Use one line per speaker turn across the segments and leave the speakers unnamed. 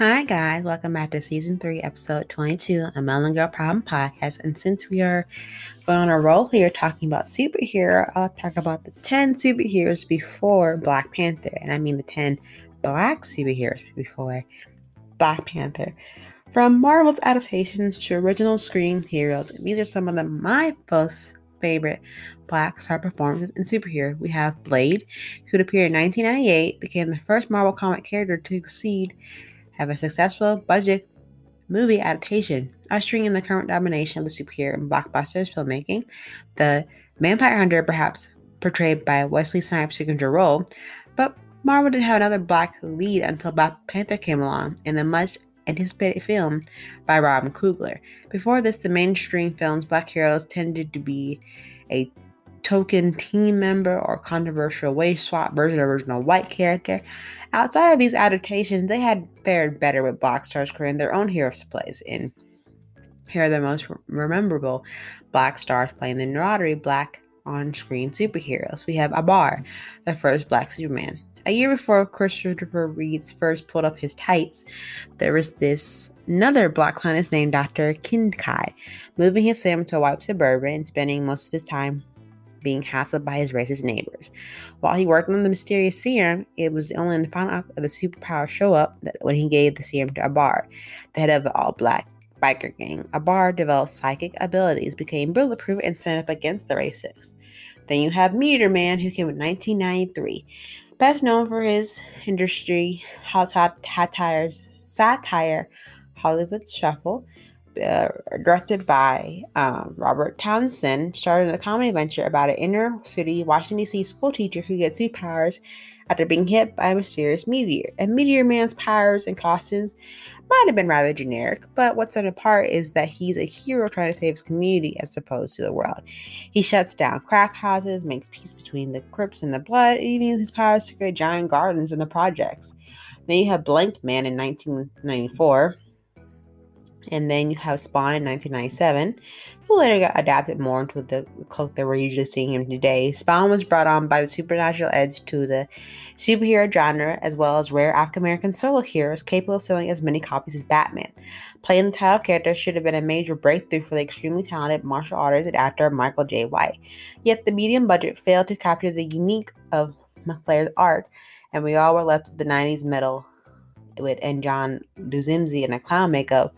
Hi, guys. Welcome back to season three, episode 22 of Melon Girl Problem Podcast. And since we are going on a roll here talking about superhero, I'll talk about the 10 superheroes before Black Panther. And I mean the 10 black superheroes before Black Panther. From Marvel's adaptations to original screen heroes, these are some of the my most favorite black star performances in superhero. We have Blade, who appeared in 1998, became the first Marvel comic character to succeed have a successful budget movie adaptation, ushering in the current domination of the superhero in blockbusters filmmaking. The vampire hunter, perhaps portrayed by Wesley Snipes' signature role, but Marvel didn't have another black lead until Black Panther came along in the much anticipated film by Robin Coogler. Before this, the mainstream films black heroes tended to be a token team member or controversial waist swap version of original white character. Outside of these adaptations, they had fared better with Black Stars creating their own heroes plays. In here are the most memorable Black Stars playing the notoriety black on-screen superheroes. We have Abar, the first Black Superman. A year before Christopher Reeves first pulled up his tights, there was this another black scientist named Dr. Kincaid, moving his family to a white suburban and spending most of his time being hassled by his racist neighbors. While he worked on the mysterious serum, it was only in the final act of the superpower show up that when he gave the serum to Abar, the head of the all black biker gang. Abar developed psychic abilities, became bulletproof, and stood up against the racists. Then you have Meteor Man, who came in 1993. Best known for his industry satire, satire Hollywood Shuffle, uh, directed by um, Robert Townsend, started a comedy venture about an inner city Washington, D.C. school teacher who gets superpowers after being hit by a mysterious meteor. And Meteor Man's powers and costumes might have been rather generic, but what's set apart is that he's a hero trying to save his community as opposed to the world. He shuts down crack houses, makes peace between the Crips and the Blood, and even uses his powers to create giant gardens in the projects. Then you have Blank Man in 1994 and then you have Spawn in 1997, who later got adapted more into the cloak that we're usually seeing him today. Spawn was brought on by the supernatural edge to the superhero genre, as well as rare African American solo heroes capable of selling as many copies as Batman. Playing the title character should have been a major breakthrough for the extremely talented martial artist and actor Michael Jai White. Yet the medium budget failed to capture the unique of McFarlane's art, and we all were left with the 90s metal with and John Leguizamo in a clown makeup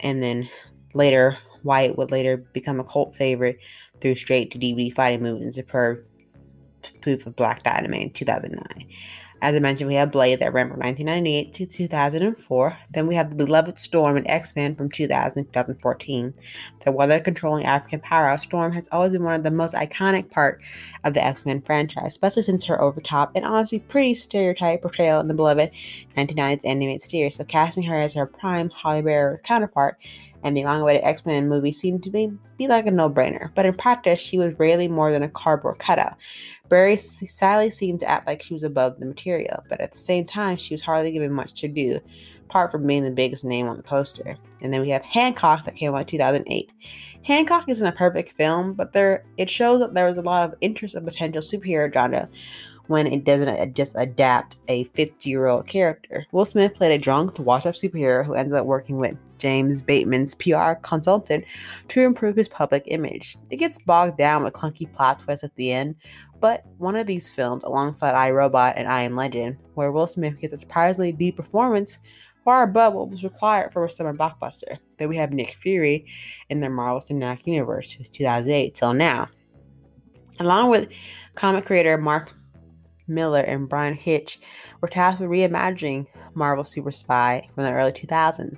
and then later White would later become a cult favorite through straight to DVD fighting movies and superb proof of Black Dynamite in 2009. As I mentioned, we have Blade that ran from 1998 to 2004. Then we have the beloved Storm and X Men from 2000 to 2014. The weather controlling African powerhouse Storm has always been one of the most iconic part of the X Men franchise, especially since her overtop and honestly pretty stereotype portrayal in the beloved 1990s animated series. So casting her as her prime Halle Berry counterpart and the long-awaited X-Men movie seemed to be, be like a no-brainer, but in practice, she was rarely more than a cardboard cutout. Berry sadly seemed to act like she was above the material, but at the same time, she was hardly given much to do, apart from being the biggest name on the poster. And then we have Hancock that came out in 2008. Hancock isn't a perfect film, but there it shows that there was a lot of interest in potential superhero genre when it doesn't just adapt a 50 year old character. Will Smith played a drunk, washed up superhero who ends up working with James Bateman's PR consultant to improve his public image. It gets bogged down with clunky plot twists at the end, but one of these films, alongside I Robot and I Am Legend, where Will Smith gets a surprisingly deep performance far above what was required for a summer blockbuster. Then we have Nick Fury in the Marvel Cinematic Universe 2008 till now. Along with comic creator Mark Millar and Bryan Hitch were tasked with reimagining Marvel Super Spy from the early 2000s.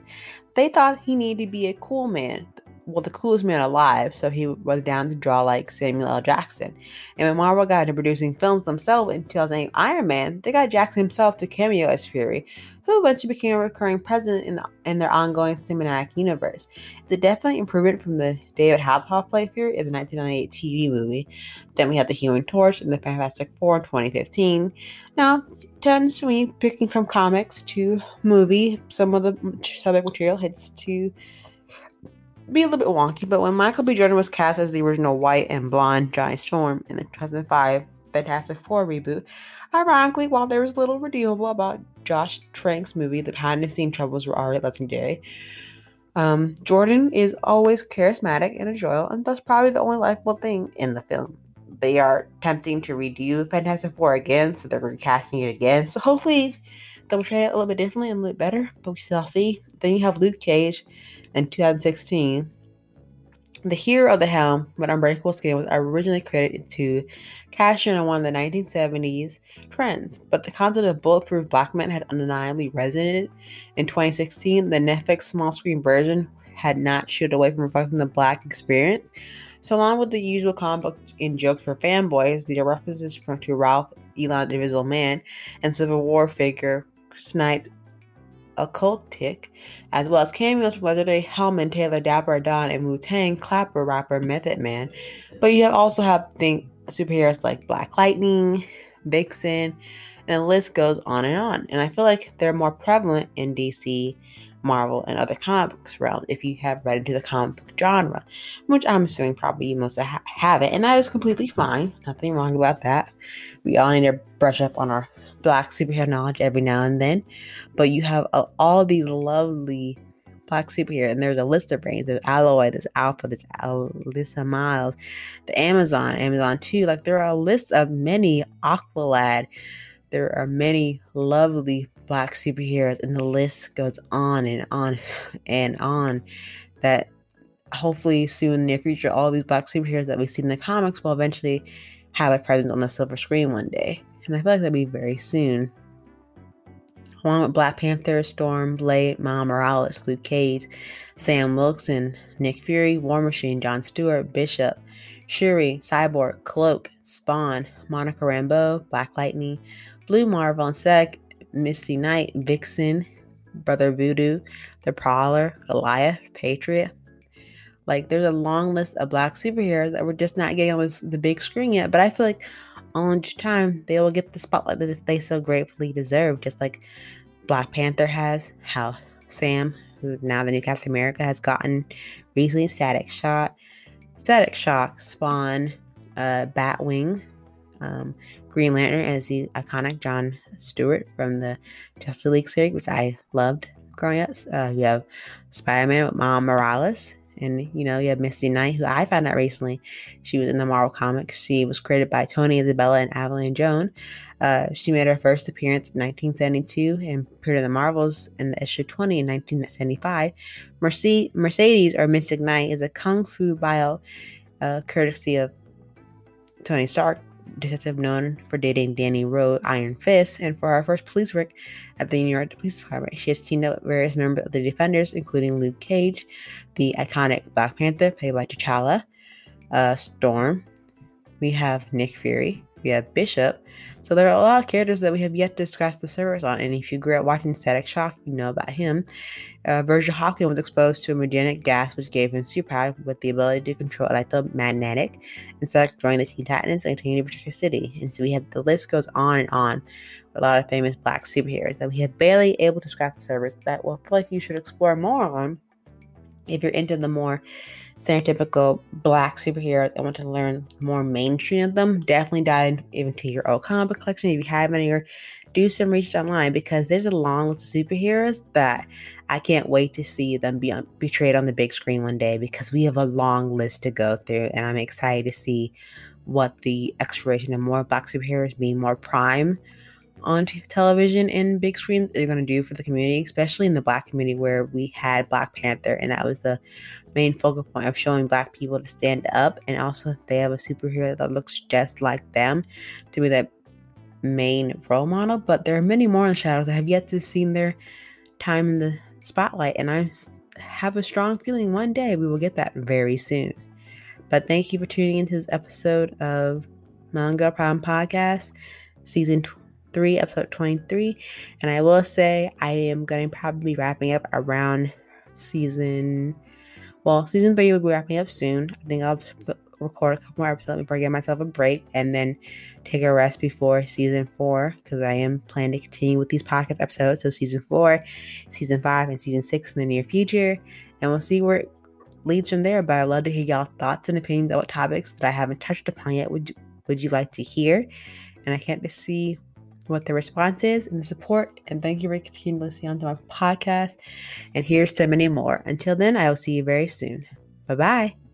They thought he needed to be a cool man, well, the coolest man alive, so he was down to draw like Samuel L. Jackson. And when Marvel got into producing films themselves in 2008 Iron Man, they got Jackson himself to cameo as Fury, who eventually became a recurring presence in, in their ongoing cinematic universe. It's a definite improvement from the David Hasselhoff play Fury in the 1998 TV movie. Then we had the Human Torch and the Fantastic Four in 2015. Now, tends me picking from comics to movie, some of the subject material hits to be a little bit wonky, but when Michael B. Jordan was cast as the original white and blonde Johnny Storm in the 2005 Fantastic Four reboot. Ironically, while there was little redeemable about Josh Trank's movie, the behind the scene troubles were already legendary. Um, Jordan is always charismatic and enjoyable, and thus probably the only likable thing in the film. They are attempting to redo Fantastic Four again, so they're recasting it again. So hopefully they'll try it a little bit differently and look better, but we shall see. Then you have Luke Cage in 2016 the hero of the helm with unbreakable skin was originally credited to cash in on one of the 1970s trends, but the concept of bulletproof black men had undeniably resonated. In 2016, the Netflix small screen version had not shied away from reflecting the black experience. So, along with the usual comic book in jokes for fanboys, there are references from to Ralph Ellison, Invisible Man, and Civil War figure Snipe Occultic, as well as cameos from legendary Hellman, Taylor, Dapper Dan, and Wu Tang Clapper rapper Method Man. But you also have think superheroes like Black Lightning, Vixen, and the list goes on and on. And I feel like they're more prevalent in DC, Marvel, and other comic books realm if you have read into the comic book genre, which I'm assuming probably you most ha- have it, and that is completely fine. Nothing wrong about that. We all need to brush up on our black superhero knowledge every now and then, but you have uh, all these lovely black superhero, and there's a list of brands. There's Alloy, there's Alpha, there's Alyssa Miles, the Amazon, Amazon 2. Like there are a list of many Aqualad. There are many lovely black superheroes, and the list goes on and on and on. That hopefully soon in the near future, all these black superheroes that we see in the comics will eventually have a presence on the silver screen one day and I feel like that'll be very soon. Along with Black Panther, Storm, Blade, Miles Morales, Luke Cage, Sam Wilson, Nick Fury, War Machine, John Stewart, Bishop, Shuri, Cyborg, Cloak, Spawn, Monica Rambeau, Black Lightning, Blue Marvel and Sec, Misty Knight, Vixen, Brother Voodoo, The Prowler, Goliath, Patriot. Like, there's a long list of black superheroes that we're just not getting on this, the big screen yet, but I feel like on time they will get the spotlight that they so gratefully deserve, just like Black Panther has, how Sam, who's now the new Captain America, has gotten recently Static Shock, Static Shock, Spawn, uh, Batwing, um, Green Lantern as the iconic John Stewart from the Justice League series, which I loved growing up. Uh, you have Spider Man with Miles Morales, and you know, you have Misty Knight, who I found out recently. She was in the Marvel comics. She was created by Tony Isabella and Arvell Jones. Uh, she made her first appearance in 1972 and appeared in the Marvels in the issue 20 in 1975. Mercedes, Mercedes or Misty Knight is a kung fu bio, uh, courtesy of Tony Stark, detective known for dating Danny Rand, Iron Fist, and for her first police work at the New York Police Department. She has teamed up with various members of the Defenders, including Luke Cage, the iconic Black Panther, played by T'Challa, uh, Storm. We have Nick Fury. We have Bishop. So there are a lot of characters that we have yet to scratch the surface on. And if you grew up watching Static Shock, you know about him. Uh, Virgil Hawkins was exposed to a mutagenic gas which gave him superpowers with the ability to control electromagnetic instead of joining the Teen Titans and continue to protect the city. And so we have the list goes on and on a lot of famous black superheroes that we have barely able to scratch the surface that will feel like you should explore more on if you're into the more stereotypical black superheroes and want to learn more mainstream of them, definitely dive into your old comic collection if you have any, or do some research online because there's a long list of superheroes that I can't wait to see them be on, betrayed on the big screen one day because we have a long list to go through, and I'm excited to see what the exploration of more black superheroes being more prime on television and big screen is going to do for the community, especially in the black community where we had Black Panther, and that was the main focal point of showing black people to stand up, and also they have a superhero that looks just like them to be that main role model. But there are many more in the shadows that have yet to see their time in the spotlight, and I have a strong feeling one day we will get that very soon. But thank you for tuning into this episode of Manga Prime Podcast, season 3, episode 23. And I will say I am going to probably be wrapping up around season. Well, season 3 will be wrapping up soon. I think I'll record a couple more episodes before I give myself a break and then take a rest before season four because I am planning to continue with these podcast episodes. So, season four, season five, and season six in the near future. And we'll see where it leads from there. But I'd love to hear y'all thoughts and opinions about topics that I haven't touched upon yet with, would you like to hear? And I can't just see what the response is and the support. And thank you for continuing listening to my podcast. And here's to many more. Until then, I will see you very soon. Bye bye.